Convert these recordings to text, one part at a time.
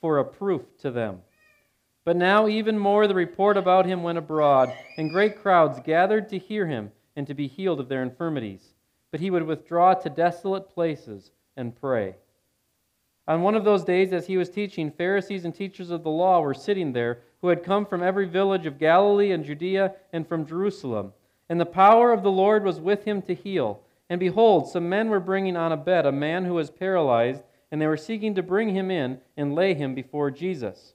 for a proof to them. But now, even more, the report about him went abroad, and great crowds gathered to hear him and to be healed of their infirmities. But he would withdraw to desolate places and pray. On one of those days, as he was teaching, Pharisees and teachers of the law were sitting there, who had come from every village of Galilee and Judea and from Jerusalem. And the power of the Lord was with him to heal. And behold, some men were bringing on a bed a man who was paralyzed, and they were seeking to bring him in and lay him before Jesus.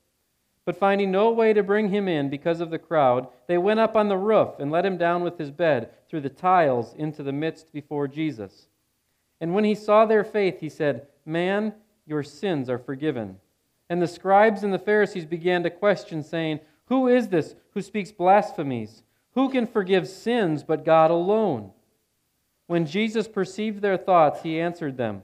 But finding no way to bring him in because of the crowd, they went up on the roof and let him down with his bed through the tiles into the midst before Jesus. And when he saw their faith, he said, Man, your sins are forgiven. And the scribes and the Pharisees began to question, saying, Who is this who speaks blasphemies? Who can forgive sins but God alone? When Jesus perceived their thoughts, he answered them,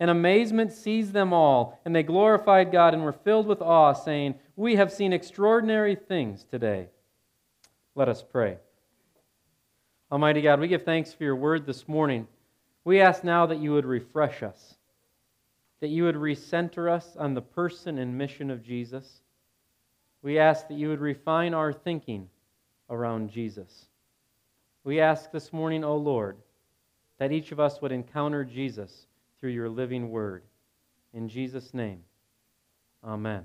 And amazement seized them all, and they glorified God and were filled with awe, saying, We have seen extraordinary things today. Let us pray. Almighty God, we give thanks for your word this morning. We ask now that you would refresh us that you would recenter us on the person and mission of Jesus. We ask that you would refine our thinking around Jesus. We ask this morning, O Lord, that each of us would encounter Jesus through your living word. In Jesus' name, amen.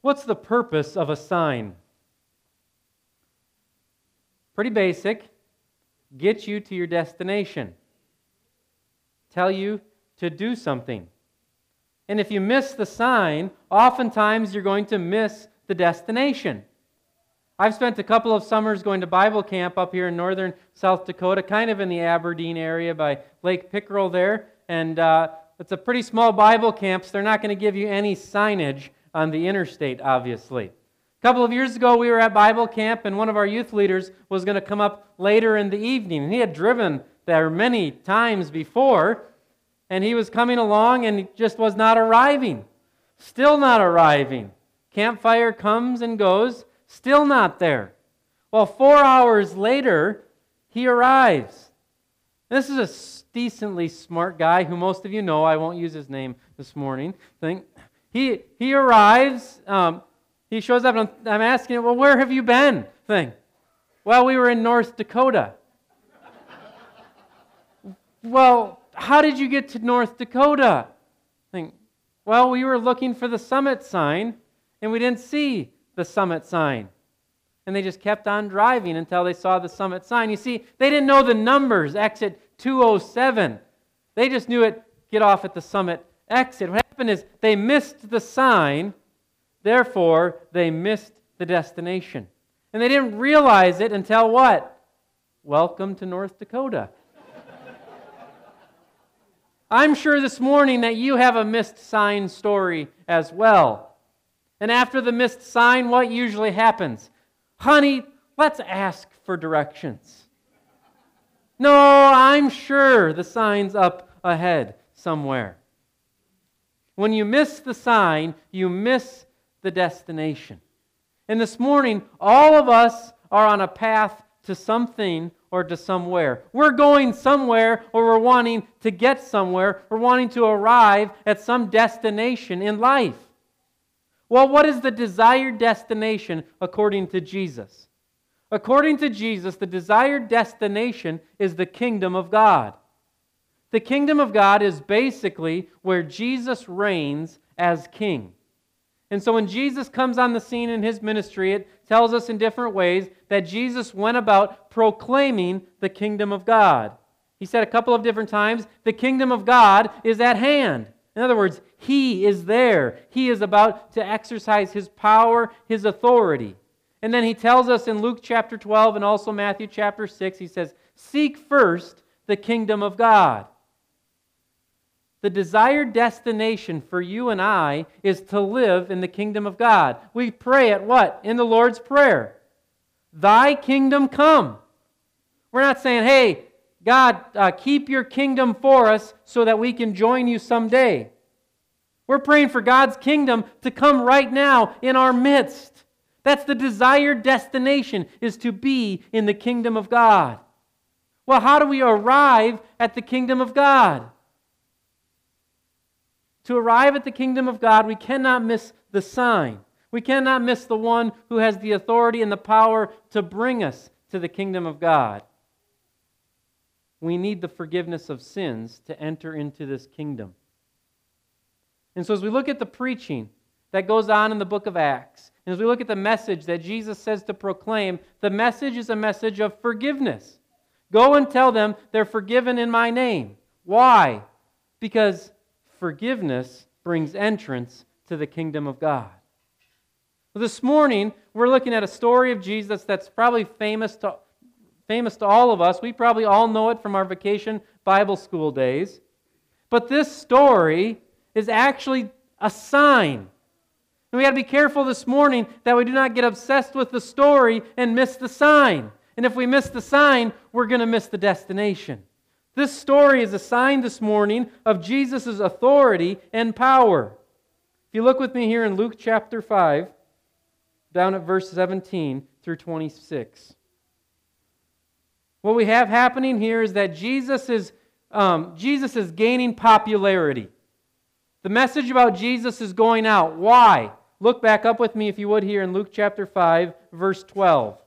What's the purpose of a sign? Pretty basic. Get you to your destination. Tell you to do something. And if you miss the sign, oftentimes you're going to miss the destination. I've spent a couple of summers going to Bible camp up here in northern South Dakota, kind of in the Aberdeen area by Lake Pickerel there. And uh, it's a pretty small Bible camp, so they're not going to give you any signage on the interstate, obviously. A couple of years ago, we were at Bible camp, and one of our youth leaders was going to come up later in the evening. And he had driven there many times before, and he was coming along and he just was not arriving. Still not arriving. Campfire comes and goes, still not there. Well, four hours later, he arrives. This is a decently smart guy who most of you know. I won't use his name this morning. Think he he arrives. Um, he shows up, and I'm, I'm asking him, "Well, where have you been?" Thing. Well, we were in North Dakota. well, how did you get to North Dakota? Thing. well, we were looking for the summit sign and we didn't see the summit sign. And they just kept on driving until they saw the summit sign. You see, they didn't know the numbers, exit 207. They just knew it, get off at the summit exit. What happened is they missed the sign, therefore, they missed the destination. And they didn't realize it until what? Welcome to North Dakota. I'm sure this morning that you have a missed sign story as well. And after the missed sign, what usually happens? Honey, let's ask for directions. No, I'm sure the sign's up ahead somewhere. When you miss the sign, you miss the destination. And this morning, all of us are on a path to something or to somewhere. We're going somewhere or we're wanting to get somewhere. We're wanting to arrive at some destination in life. Well, what is the desired destination according to Jesus? According to Jesus, the desired destination is the kingdom of God. The kingdom of God is basically where Jesus reigns as king. And so when Jesus comes on the scene in his ministry, it tells us in different ways that Jesus went about proclaiming the kingdom of God. He said a couple of different times, the kingdom of God is at hand. In other words, he is there. He is about to exercise his power, his authority. And then he tells us in Luke chapter 12 and also Matthew chapter 6, he says, Seek first the kingdom of God. The desired destination for you and I is to live in the kingdom of God. We pray at what? In the Lord's Prayer. Thy kingdom come. We're not saying, hey, God, uh, keep your kingdom for us so that we can join you someday. We're praying for God's kingdom to come right now in our midst. That's the desired destination, is to be in the kingdom of God. Well, how do we arrive at the kingdom of God? To arrive at the kingdom of God, we cannot miss the sign. We cannot miss the one who has the authority and the power to bring us to the kingdom of God. We need the forgiveness of sins to enter into this kingdom. And so, as we look at the preaching that goes on in the book of Acts, and as we look at the message that Jesus says to proclaim, the message is a message of forgiveness. Go and tell them they're forgiven in my name. Why? Because forgiveness brings entrance to the kingdom of God. Well, this morning, we're looking at a story of Jesus that's probably famous to, famous to all of us. We probably all know it from our vacation Bible school days. But this story is actually a sign. And we got to be careful this morning that we do not get obsessed with the story and miss the sign. And if we miss the sign, we're going to miss the destination. This story is a sign this morning of Jesus' authority and power. If you look with me here in Luke chapter 5, down at verse 17 through 26. What we have happening here is that Jesus is, um, Jesus is gaining popularity. The message about Jesus is going out. Why? Look back up with me, if you would, here in Luke chapter 5, verse 12.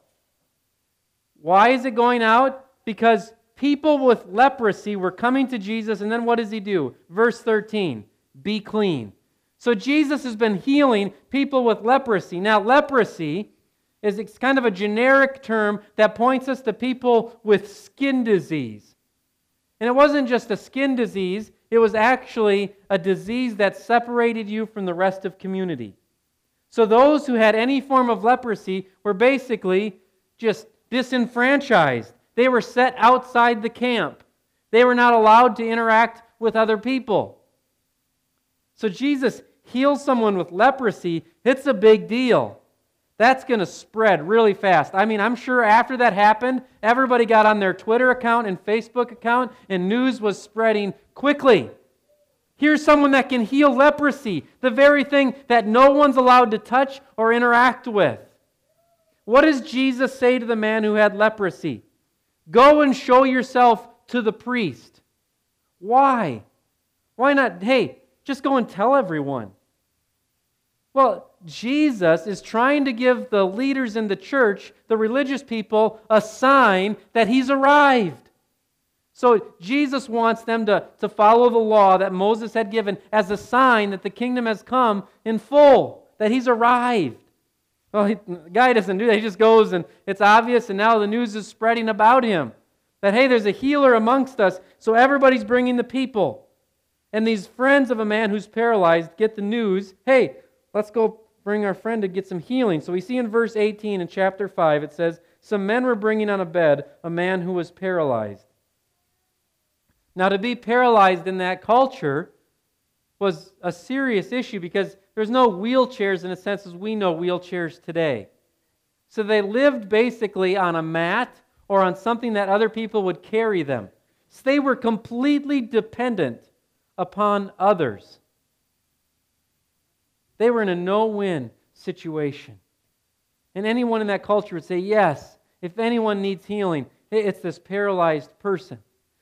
Why is it going out? Because people with leprosy were coming to Jesus, and then what does he do? Verse 13 be clean. So Jesus has been healing people with leprosy. Now, leprosy is it's kind of a generic term that points us to people with skin disease. And it wasn't just a skin disease, it was actually a disease that separated you from the rest of community. So those who had any form of leprosy were basically just disenfranchised. They were set outside the camp. They were not allowed to interact with other people. So Jesus heals someone with leprosy. It's a big deal. That's going to spread really fast. I mean, I'm sure after that happened, everybody got on their Twitter account and Facebook account, and news was spreading quickly. Here's someone that can heal leprosy, the very thing that no one's allowed to touch or interact with. What does Jesus say to the man who had leprosy? Go and show yourself to the priest. Why? Why not, hey, just go and tell everyone? Well, Jesus is trying to give the leaders in the church, the religious people, a sign that he's arrived. So Jesus wants them to, to follow the law that Moses had given as a sign that the kingdom has come in full, that he's arrived. Well, he, the guy doesn't do that. He just goes and it's obvious, and now the news is spreading about him that, hey, there's a healer amongst us. So everybody's bringing the people. And these friends of a man who's paralyzed get the news hey, let's go bring our friend to get some healing. So we see in verse 18 in chapter 5, it says, Some men were bringing on a bed a man who was paralyzed. Now, to be paralyzed in that culture was a serious issue because there's no wheelchairs in a sense as we know wheelchairs today. So they lived basically on a mat or on something that other people would carry them. So they were completely dependent upon others. They were in a no win situation. And anyone in that culture would say, yes, if anyone needs healing, it's this paralyzed person.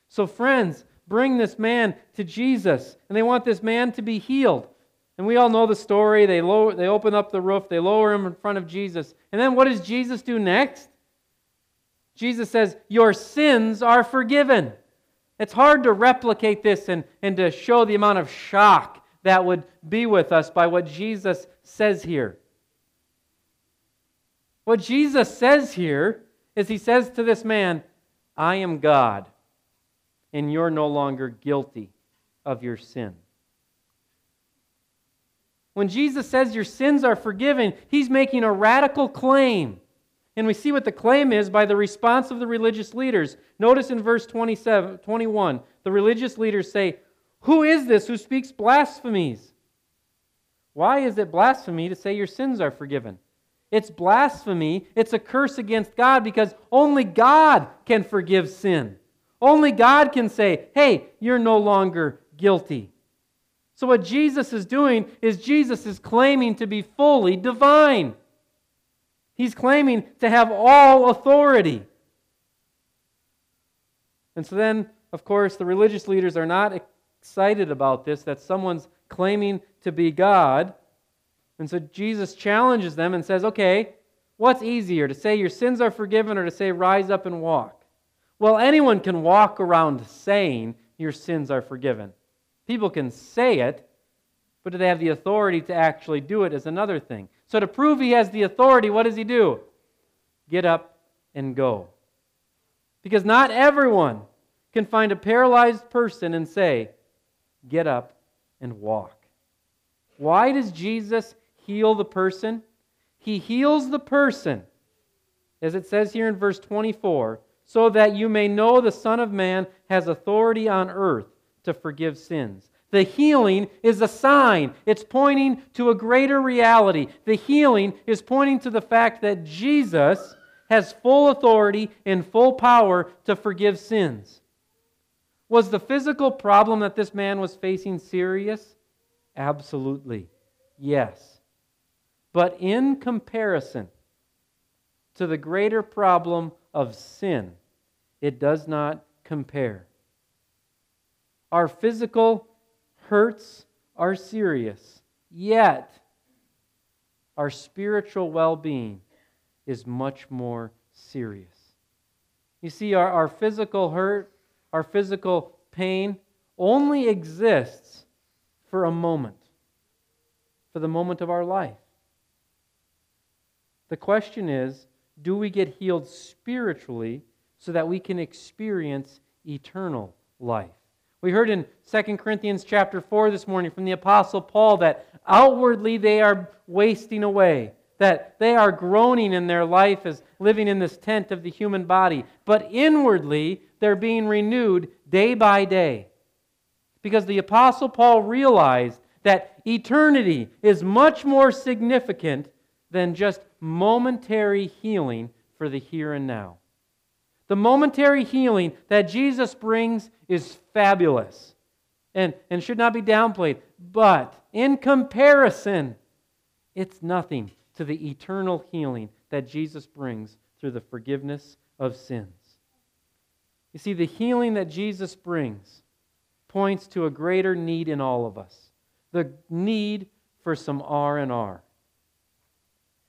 So, friends, bring this man to Jesus, and they want this man to be healed. And we all know the story. They, lower, they open up the roof, they lower him in front of Jesus. And then what does Jesus do next? Jesus says, Your sins are forgiven. It's hard to replicate this and, and to show the amount of shock that would be with us by what Jesus says here. What Jesus says here is He says to this man, I am God, and you're no longer guilty of your sin. When Jesus says your sins are forgiven, He's making a radical claim. And we see what the claim is by the response of the religious leaders. Notice in verse 27, 21, the religious leaders say, Who is this who speaks blasphemies? Why is it blasphemy to say your sins are forgiven? It's blasphemy. It's a curse against God because only God can forgive sin. Only God can say, hey, you're no longer guilty. So, what Jesus is doing is Jesus is claiming to be fully divine. He's claiming to have all authority. And so then, of course, the religious leaders are not excited about this, that someone's claiming to be God. And so Jesus challenges them and says, okay, what's easier, to say your sins are forgiven or to say rise up and walk? Well, anyone can walk around saying your sins are forgiven. People can say it, but do they have the authority to actually do it is another thing. So, to prove he has the authority, what does he do? Get up and go. Because not everyone can find a paralyzed person and say, Get up and walk. Why does Jesus heal the person? He heals the person, as it says here in verse 24, so that you may know the Son of Man has authority on earth to forgive sins. The healing is a sign. It's pointing to a greater reality. The healing is pointing to the fact that Jesus has full authority and full power to forgive sins. Was the physical problem that this man was facing serious? Absolutely. Yes. But in comparison to the greater problem of sin, it does not compare. Our physical hurts are serious, yet our spiritual well being is much more serious. You see, our, our physical hurt, our physical pain only exists for a moment, for the moment of our life. The question is do we get healed spiritually so that we can experience eternal life? We heard in 2 Corinthians chapter 4 this morning from the apostle Paul that outwardly they are wasting away, that they are groaning in their life as living in this tent of the human body, but inwardly they're being renewed day by day. Because the apostle Paul realized that eternity is much more significant than just momentary healing for the here and now. The momentary healing that Jesus brings is fabulous and, and should not be downplayed. But in comparison, it's nothing to the eternal healing that Jesus brings through the forgiveness of sins. You see, the healing that Jesus brings points to a greater need in all of us the need for some R&R.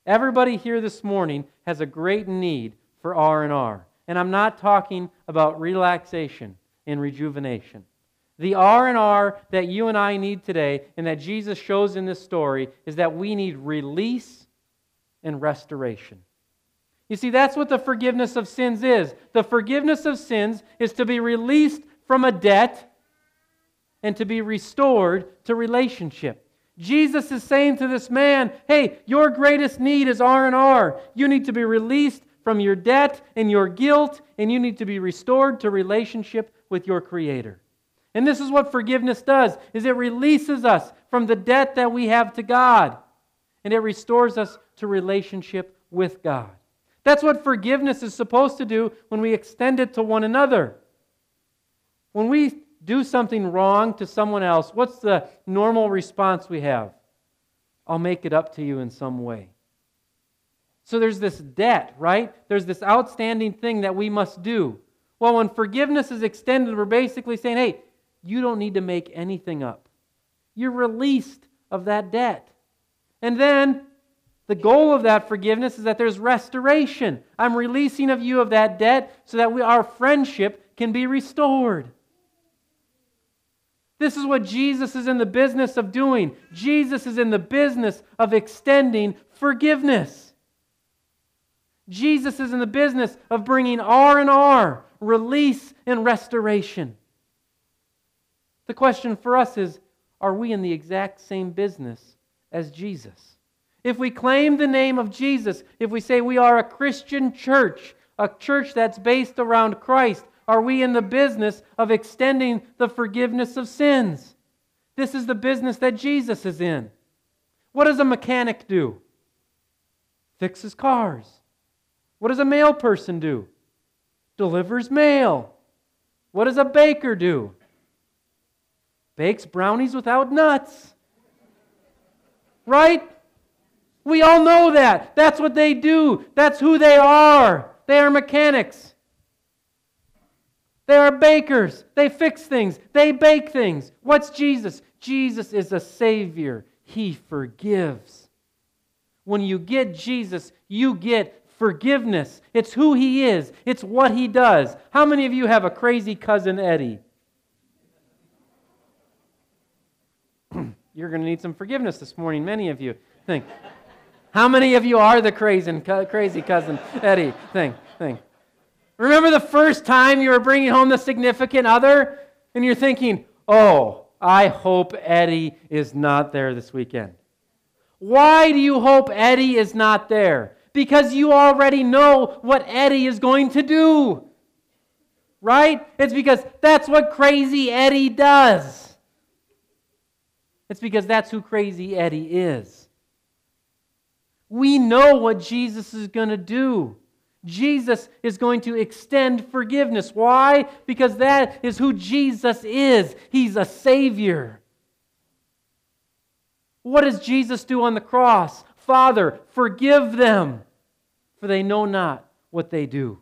Everybody here this morning has a great need for R&R. And I'm not talking about relaxation and rejuvenation. The R&R that you and I need today and that Jesus shows in this story is that we need release and restoration. You see, that's what the forgiveness of sins is. The forgiveness of sins is to be released from a debt and to be restored to relationship. Jesus is saying to this man, "Hey, your greatest need is R&R. You need to be released from your debt and your guilt, and you need to be restored to relationship with your Creator. And this is what forgiveness does is it releases us from the debt that we have to God and it restores us to relationship with God. That's what forgiveness is supposed to do when we extend it to one another. When we do something wrong to someone else, what's the normal response we have? I'll make it up to you in some way. So there's this debt, right? There's this outstanding thing that we must do. Well, when forgiveness is extended, we're basically saying, hey, you don't need to make anything up. You're released of that debt. And then the goal of that forgiveness is that there's restoration. I'm releasing of you of that debt so that we, our friendship can be restored. This is what Jesus is in the business of doing. Jesus is in the business of extending forgiveness. Jesus is in the business of bringing R and R, release and restoration. The question for us is are we in the exact same business as Jesus? If we claim the name of Jesus, if we say we are a Christian church, a church that's based around Christ, are we in the business of extending the forgiveness of sins? This is the business that Jesus is in. What does a mechanic do? Fixes cars. What does a mail person do? Delivers mail. What does a baker do? Bakes brownies without nuts. Right? We all know that. That's what they do. That's who they are. They are mechanics. They are bakers. They fix things. They bake things. What's Jesus? Jesus is a Savior. He forgives. When you get Jesus, you get forgiveness. It's who He is, it's what He does. How many of you have a crazy cousin Eddie? You're going to need some forgiveness this morning, many of you. Think. How many of you are the crazy, crazy cousin Eddie thing? thing? Remember the first time you were bringing home the significant other and you're thinking, oh, I hope Eddie is not there this weekend. Why do you hope Eddie is not there? Because you already know what Eddie is going to do. Right? It's because that's what crazy Eddie does. It's because that's who crazy Eddie is. We know what Jesus is going to do. Jesus is going to extend forgiveness. Why? Because that is who Jesus is. He's a Savior. What does Jesus do on the cross? Father, forgive them, for they know not what they do.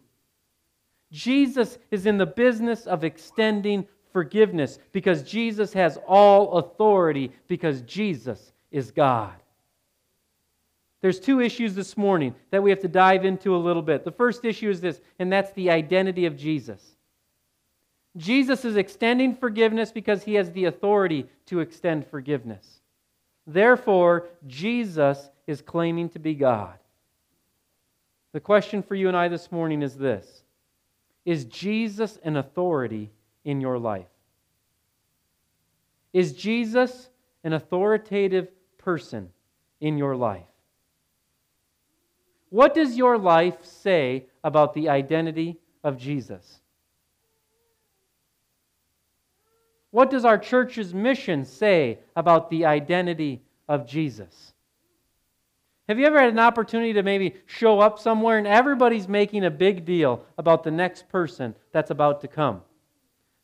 Jesus is in the business of extending forgiveness because Jesus has all authority because Jesus is God. There's two issues this morning that we have to dive into a little bit. The first issue is this, and that's the identity of Jesus. Jesus is extending forgiveness because he has the authority to extend forgiveness. Therefore, Jesus is claiming to be God. The question for you and I this morning is this Is Jesus an authority in your life? Is Jesus an authoritative person in your life? What does your life say about the identity of Jesus? What does our church's mission say about the identity of Jesus? Have you ever had an opportunity to maybe show up somewhere and everybody's making a big deal about the next person that's about to come?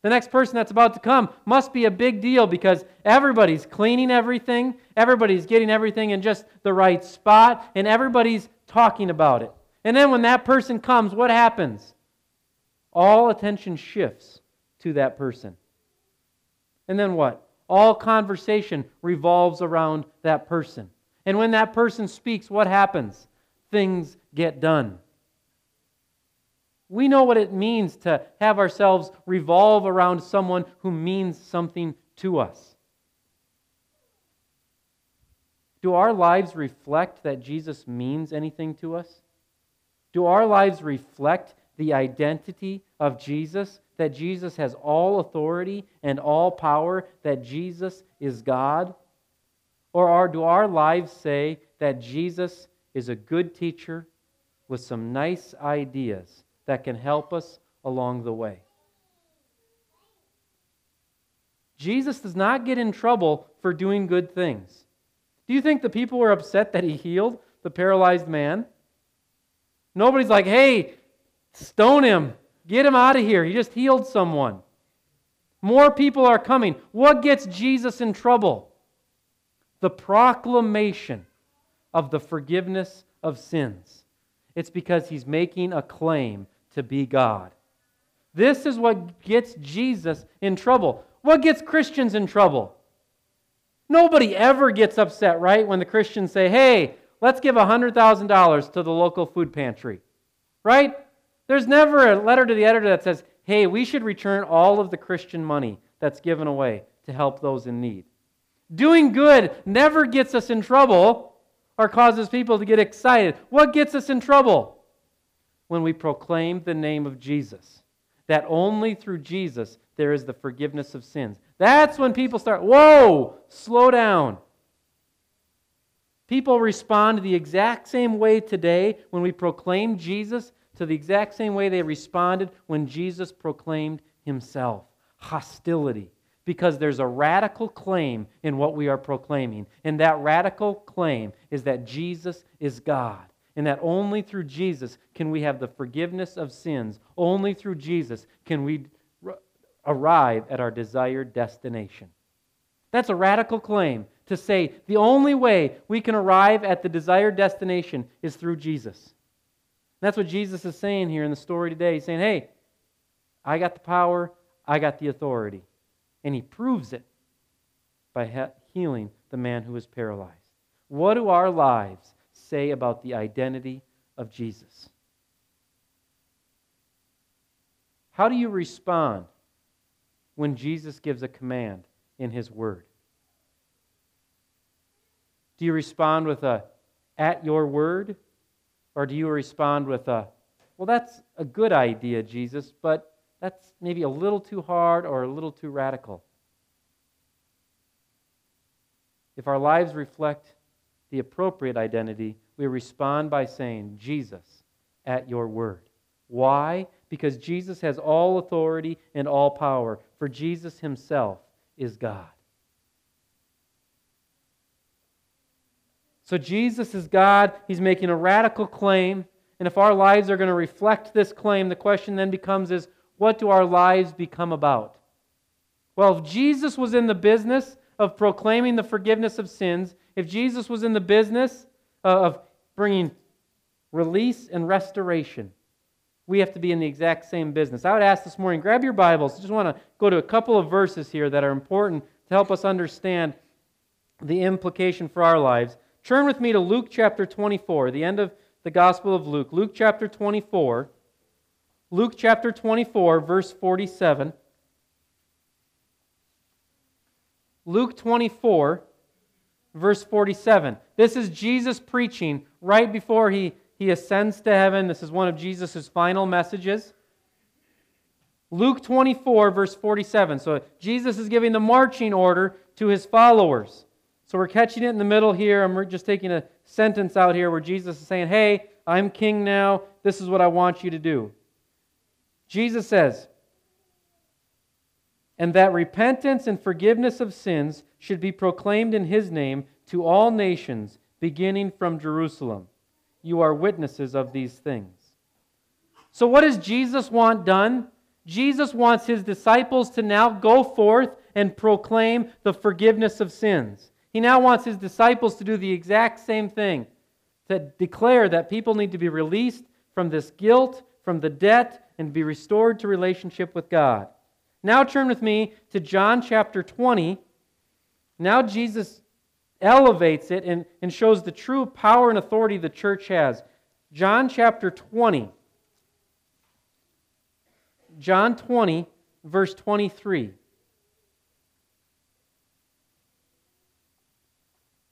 The next person that's about to come must be a big deal because everybody's cleaning everything, everybody's getting everything in just the right spot, and everybody's talking about it. And then when that person comes, what happens? All attention shifts to that person. And then what? All conversation revolves around that person. And when that person speaks, what happens? Things get done. We know what it means to have ourselves revolve around someone who means something to us. Do our lives reflect that Jesus means anything to us? Do our lives reflect the identity of Jesus, that Jesus has all authority and all power, that Jesus is God? Or are, do our lives say that Jesus is a good teacher with some nice ideas that can help us along the way? Jesus does not get in trouble for doing good things. Do you think the people were upset that he healed the paralyzed man? Nobody's like, hey, stone him, get him out of here. He just healed someone. More people are coming. What gets Jesus in trouble? The proclamation of the forgiveness of sins. It's because he's making a claim to be God. This is what gets Jesus in trouble. What gets Christians in trouble? Nobody ever gets upset, right, when the Christians say, hey, let's give $100,000 to the local food pantry, right? There's never a letter to the editor that says, hey, we should return all of the Christian money that's given away to help those in need. Doing good never gets us in trouble or causes people to get excited. What gets us in trouble? When we proclaim the name of Jesus. That only through Jesus there is the forgiveness of sins. That's when people start, whoa, slow down. People respond the exact same way today when we proclaim Jesus to the exact same way they responded when Jesus proclaimed himself hostility. Because there's a radical claim in what we are proclaiming. And that radical claim is that Jesus is God. And that only through Jesus can we have the forgiveness of sins. Only through Jesus can we arrive at our desired destination. That's a radical claim to say the only way we can arrive at the desired destination is through Jesus. That's what Jesus is saying here in the story today. He's saying, hey, I got the power, I got the authority. And he proves it by healing the man who was paralyzed. What do our lives say about the identity of Jesus? How do you respond when Jesus gives a command in his word? Do you respond with a, at your word? Or do you respond with a, well, that's a good idea, Jesus, but that's maybe a little too hard or a little too radical? If our lives reflect the appropriate identity, we respond by saying, Jesus, at your word. Why? Because Jesus has all authority and all power, for Jesus himself is God. So Jesus is God. He's making a radical claim. And if our lives are going to reflect this claim, the question then becomes is what do our lives become about? Well, if Jesus was in the business of proclaiming the forgiveness of sins, if Jesus was in the business uh, of bringing release and restoration, we have to be in the exact same business. I would ask this morning, grab your Bibles. I just want to go to a couple of verses here that are important to help us understand the implication for our lives. Turn with me to Luke chapter 24, the end of the Gospel of Luke. Luke chapter 24. Luke chapter 24, verse 47. Luke 24, verse 47. This is Jesus preaching right before he, he ascends to heaven. This is one of Jesus' final messages. Luke 24, verse 47. So Jesus is giving the marching order to his followers. So we're catching it in the middle here, we're just taking a sentence out here where Jesus is saying, Hey, I'm king now. This is what I want you to do. Jesus says, and that repentance and forgiveness of sins should be proclaimed in his name to all nations, beginning from Jerusalem. You are witnesses of these things. So, what does Jesus want done? Jesus wants his disciples to now go forth and proclaim the forgiveness of sins. He now wants his disciples to do the exact same thing to declare that people need to be released from this guilt, from the debt, and be restored to relationship with God. Now turn with me to John chapter 20. Now Jesus elevates it and, and shows the true power and authority the church has. John chapter 20. John 20, verse 23.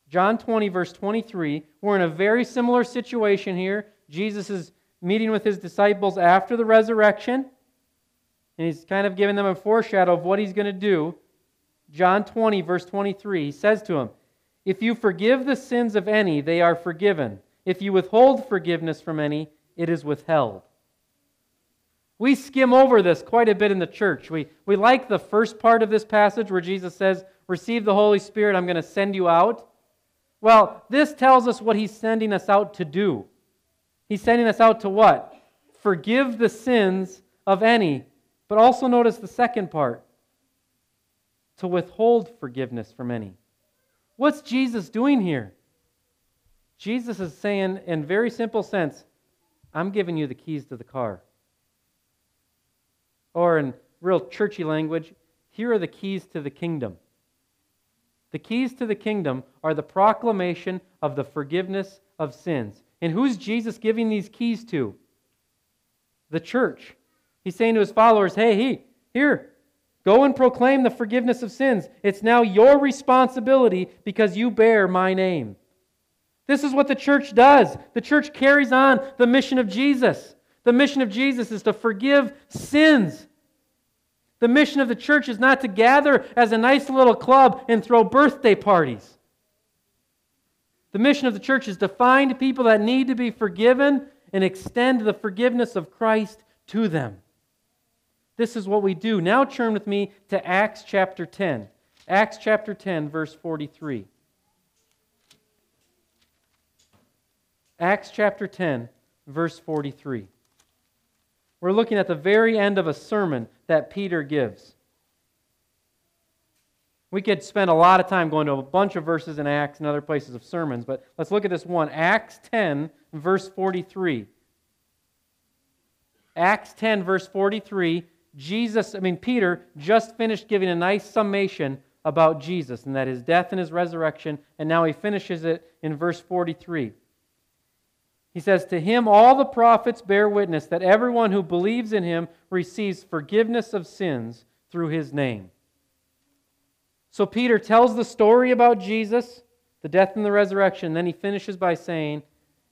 John 20, verse 23. We're in a very similar situation here. Jesus is meeting with his disciples after the resurrection, and he's kind of giving them a foreshadow of what he's going to do. John 20, verse 23, he says to them, If you forgive the sins of any, they are forgiven. If you withhold forgiveness from any, it is withheld. We skim over this quite a bit in the church. We, we like the first part of this passage where Jesus says, Receive the Holy Spirit, I'm going to send you out. Well, this tells us what he's sending us out to do. He's sending us out to what? Forgive the sins of any. But also notice the second part to withhold forgiveness from any. What's Jesus doing here? Jesus is saying, in very simple sense, I'm giving you the keys to the car. Or in real churchy language, here are the keys to the kingdom. The keys to the kingdom are the proclamation of the forgiveness of sins. And who's Jesus giving these keys to? The church. He's saying to his followers, hey, he, here, Go and proclaim the forgiveness of sins. It's now your responsibility because you bear my name. This is what the church does. The church carries on the mission of Jesus. The mission of Jesus is to forgive sins. The mission of the church is not to gather as a nice little club and throw birthday parties. The mission of the church is to find people that need to be forgiven and extend the forgiveness of Christ to them. This is what we do. Now turn with me to Acts chapter 10. Acts chapter 10, verse 43. Acts chapter 10, verse 43. We're looking at the very end of a sermon that Peter gives. We could spend a lot of time going to a bunch of verses in Acts and other places of sermons, but let's look at this one. Acts 10, verse 43. Acts 10, verse 43. Jesus, I mean, Peter just finished giving a nice summation about Jesus and that his death and his resurrection, and now he finishes it in verse 43. He says, To him all the prophets bear witness that everyone who believes in him receives forgiveness of sins through his name. So Peter tells the story about Jesus, the death and the resurrection. Then he finishes by saying,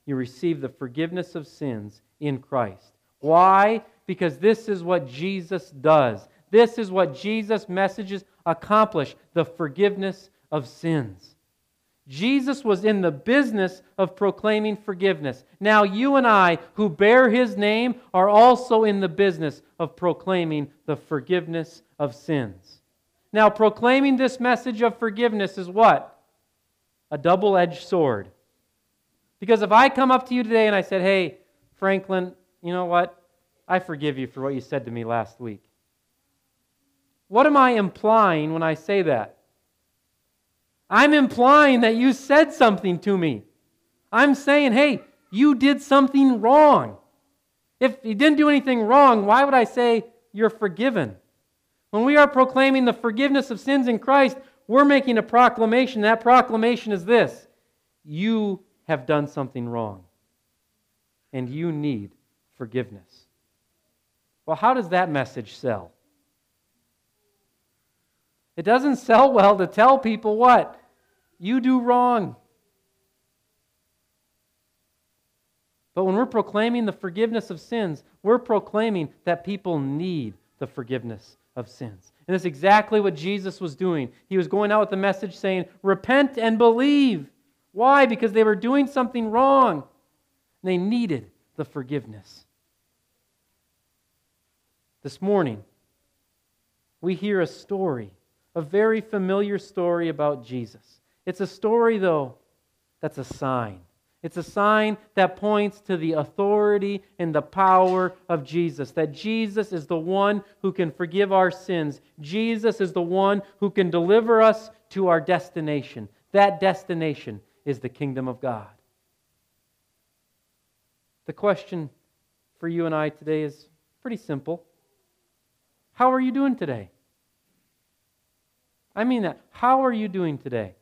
You receive the forgiveness of sins in Christ. Why? Because this is what Jesus does. This is what Jesus' messages accomplish the forgiveness of sins. Jesus was in the business of proclaiming forgiveness. Now, you and I, who bear his name, are also in the business of proclaiming the forgiveness of sins. Now, proclaiming this message of forgiveness is what? A double edged sword. Because if I come up to you today and I said, hey, Franklin, you know what? I forgive you for what you said to me last week. What am I implying when I say that? I'm implying that you said something to me. I'm saying, hey, you did something wrong. If you didn't do anything wrong, why would I say you're forgiven? When we are proclaiming the forgiveness of sins in Christ, we're making a proclamation. That proclamation is this You have done something wrong, and you need forgiveness. Well, how does that message sell? It doesn't sell well to tell people what? You do wrong. But when we're proclaiming the forgiveness of sins, we're proclaiming that people need the forgiveness of sins. And that's exactly what Jesus was doing. He was going out with the message saying, Repent and believe. Why? Because they were doing something wrong. They needed the forgiveness. This morning, we hear a story, a very familiar story about Jesus. It's a story, though, that's a sign. It's a sign that points to the authority and the power of Jesus. That Jesus is the one who can forgive our sins. Jesus is the one who can deliver us to our destination. That destination is the kingdom of God. The question for you and I today is pretty simple How are you doing today? I mean that. How are you doing today?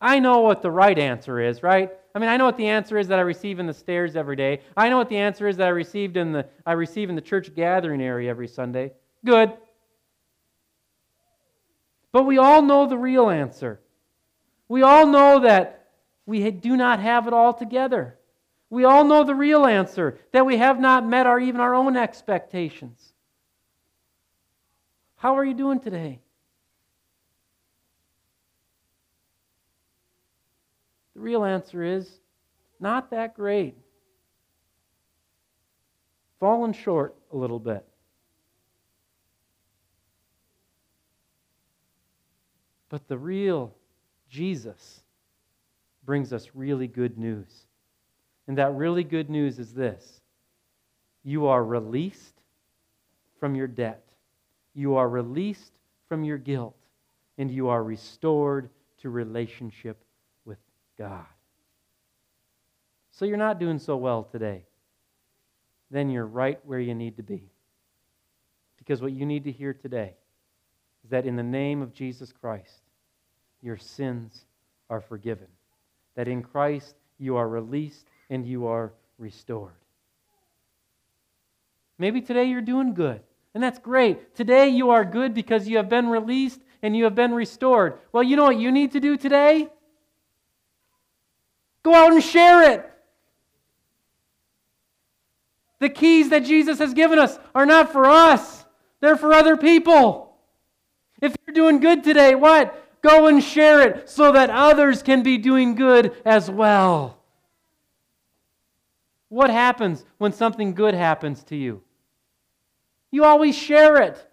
I know what the right answer is, right? I mean, I know what the answer is that I receive in the stairs every day. I know what the answer is that I received in the I receive in the church gathering area every Sunday. Good. But we all know the real answer. We all know that we do not have it all together. We all know the real answer that we have not met our even our own expectations. How are you doing today? The real answer is not that great. Fallen short a little bit. But the real Jesus brings us really good news. And that really good news is this you are released from your debt, you are released from your guilt, and you are restored to relationship with God. So you're not doing so well today. Then you're right where you need to be. Because what you need to hear today is that in the name of Jesus Christ, your sins are forgiven. That in Christ you are released and you are restored. Maybe today you're doing good. And that's great. Today you are good because you have been released and you have been restored. Well, you know what you need to do today? Go out and share it. The keys that Jesus has given us are not for us, they're for other people. If you're doing good today, what? Go and share it so that others can be doing good as well. What happens when something good happens to you? You always share it.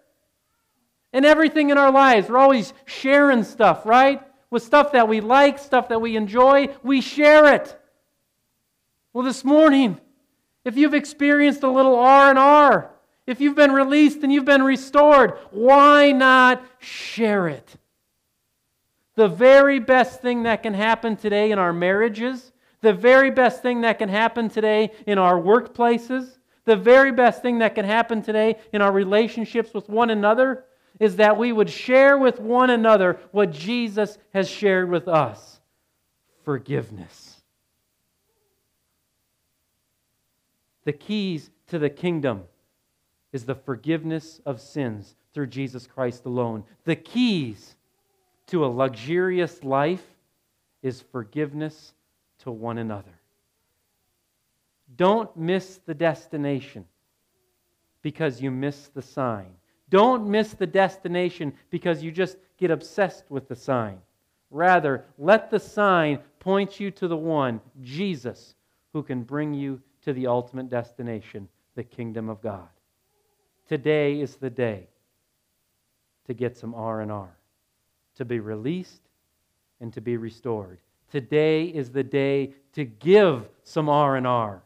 And everything in our lives, we're always sharing stuff, right? With stuff that we like, stuff that we enjoy, we share it. Well, this morning, if you've experienced a little R and R, if you've been released and you've been restored, why not share it? The very best thing that can happen today in our marriages, the very best thing that can happen today in our workplaces, the very best thing that can happen today in our relationships with one another is that we would share with one another what Jesus has shared with us forgiveness. The keys to the kingdom is the forgiveness of sins through Jesus Christ alone. The keys to a luxurious life is forgiveness to one another. Don't miss the destination because you miss the sign. Don't miss the destination because you just get obsessed with the sign. Rather, let the sign point you to the one, Jesus, who can bring you to the ultimate destination, the kingdom of God. Today is the day to get some R&R to be released and to be restored. Today is the day to give some R&R.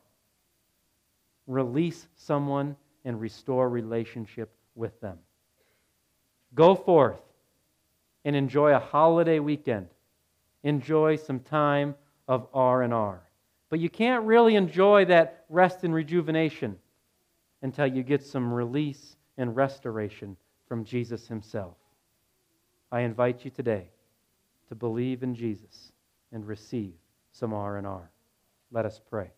Release someone and restore relationship with them. Go forth and enjoy a holiday weekend. Enjoy some time of R&R. But you can't really enjoy that rest and rejuvenation until you get some release and restoration from Jesus himself. I invite you today to believe in Jesus and receive some R&R. Let us pray.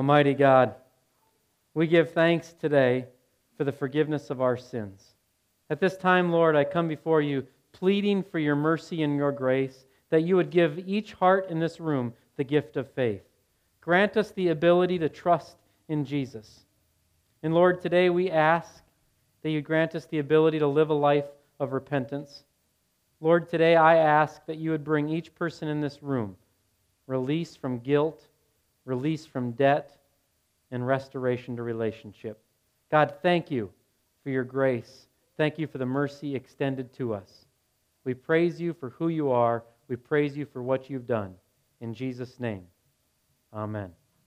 Almighty God, we give thanks today for the forgiveness of our sins. At this time, Lord, I come before you pleading for your mercy and your grace, that you would give each heart in this room the gift of faith. Grant us the ability to trust in Jesus. And Lord, today we ask that you grant us the ability to live a life of repentance. Lord, today I ask that you would bring each person in this room release from guilt, release from debt, and restoration to relationship. God, thank you for your grace. Thank you for the mercy extended to us. We praise you for who you are. We praise you for what you've done. In Jesus' name, amen.